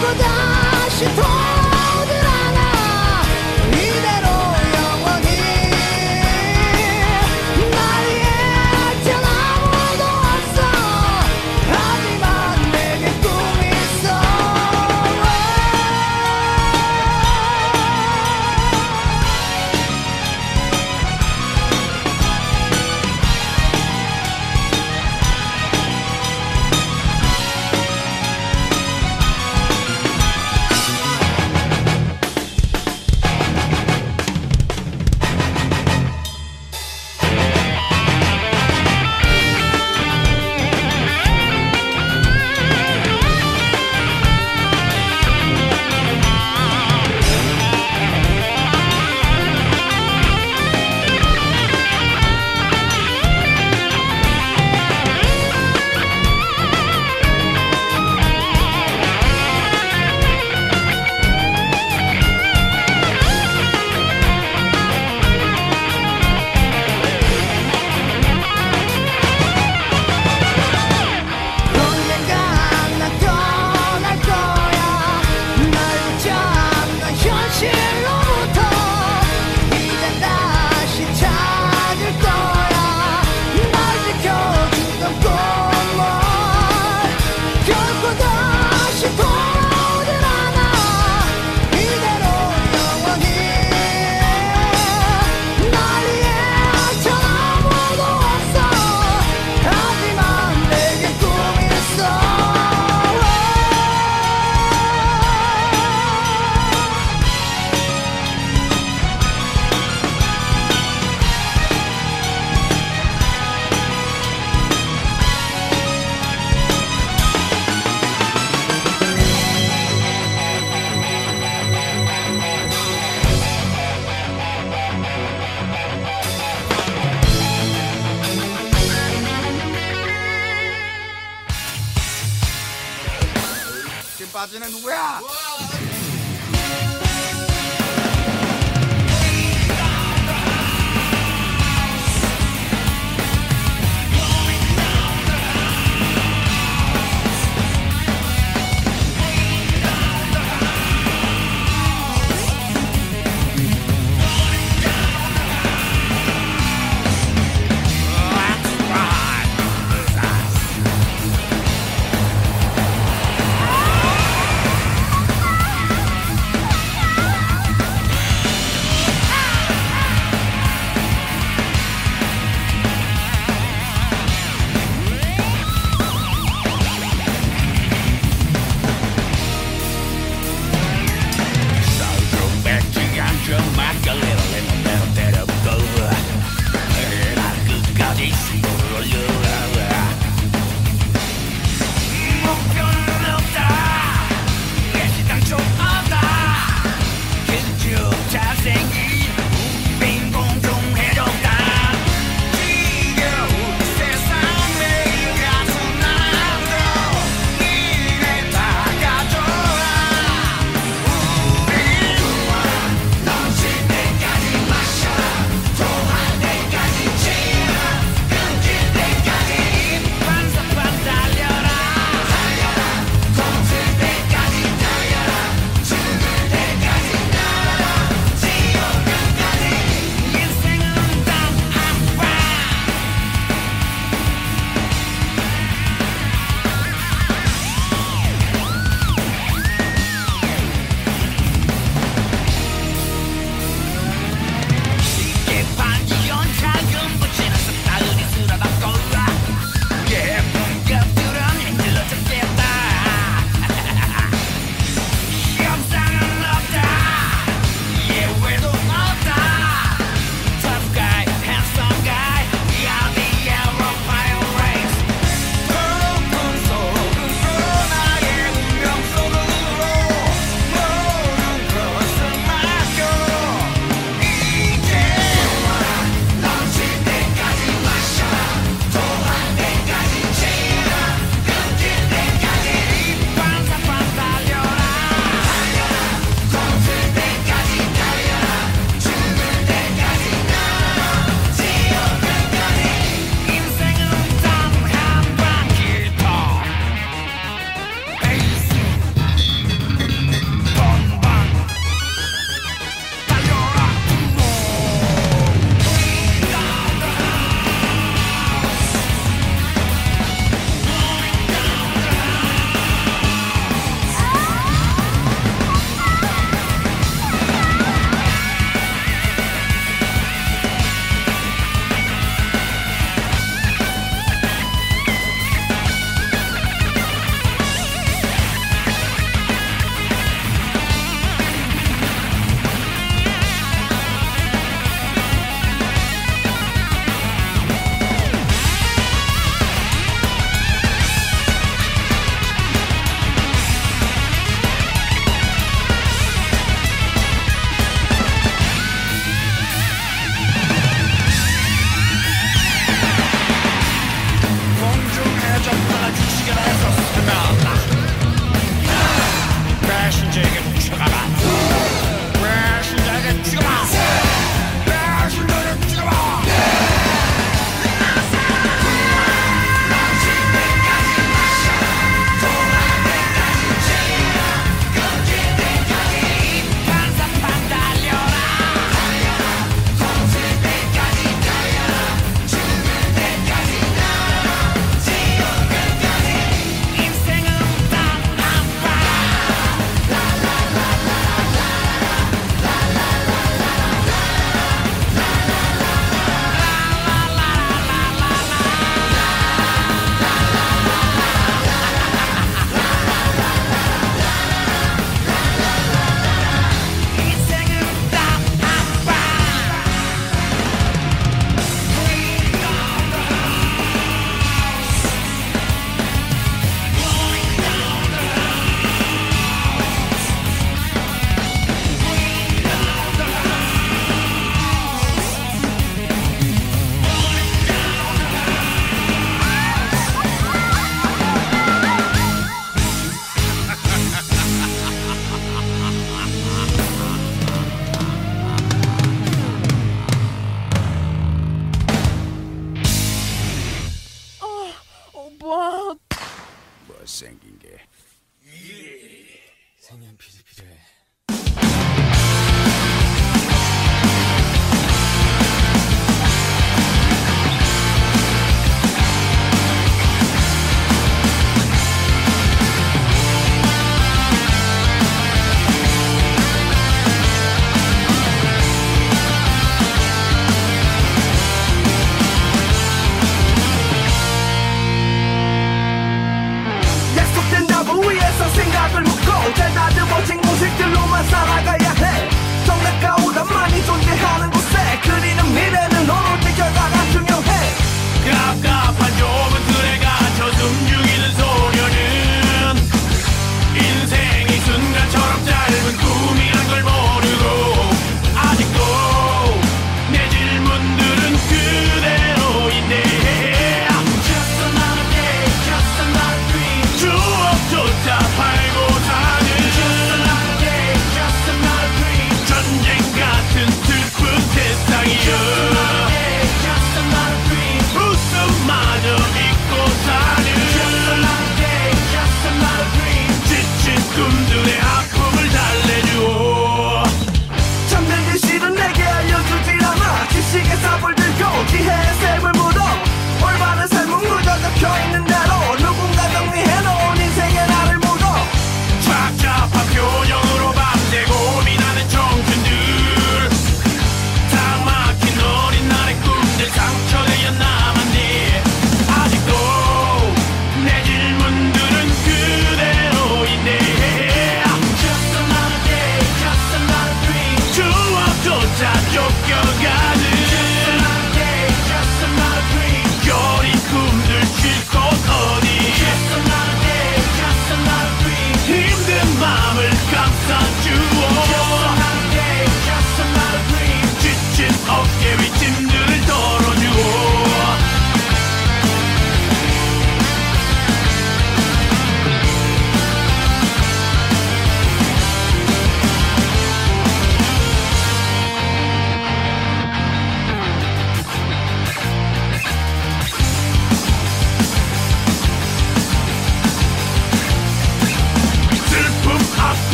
过的是痛。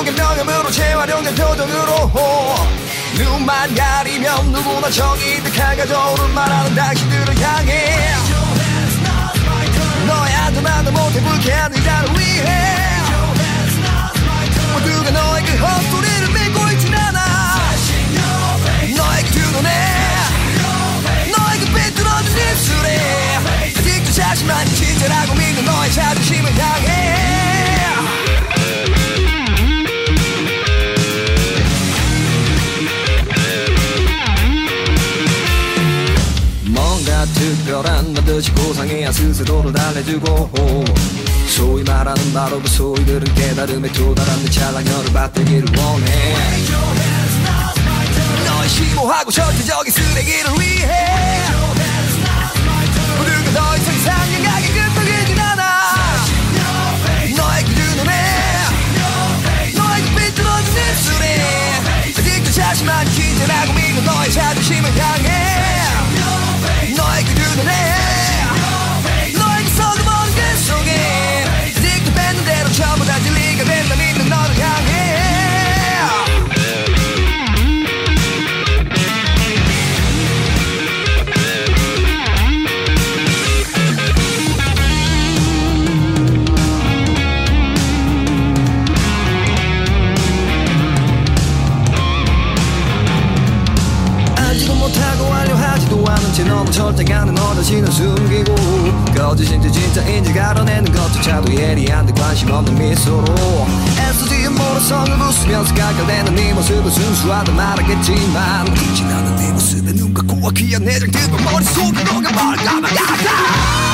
속의 명함으로 재활용된 표정으로. 눈만 가리면 누구나 정이 득하가 저오른 말하는 당신들을 향해. 너의 아도 나도 못해 불쾌한 의자를 위해. 모두가 너의 그 헛소리를 믿고 있진 않아. 너의 그 눈에 너의 그 삐뚤어진 입술에. 아직도 자신만이 진짜라고 믿는 너의 자존심을 향해. 것이 고상해야 스스로를 달래주고. 소위 말하는 바로 그 소위들은 깨달음에 도달하는 찰랑열을 받들기를 원해. 너의 심오하고 절대적인 쓰레기를 위해. 모두가 더 이상 상냥하게 끄떡이진 않아. 너의 그 눈에 너의 그 삐뚤어진 입술에 아직도 자신만 기절하고 믿고 너의 자존심을 향해. 너의 그 눈에 절대가는 어르신을 숨기고 거짓인지 진짜인지 가려내는 것조차도 예리한데 관심 없는 미소로 애쓰지은 모래성을 부수면서 가까대는 네 모습은 순수하다 말하겠지만 지나는 네 모습에 눈 감고 귀한 내장들과 머릿속으로가 말까봐 가다!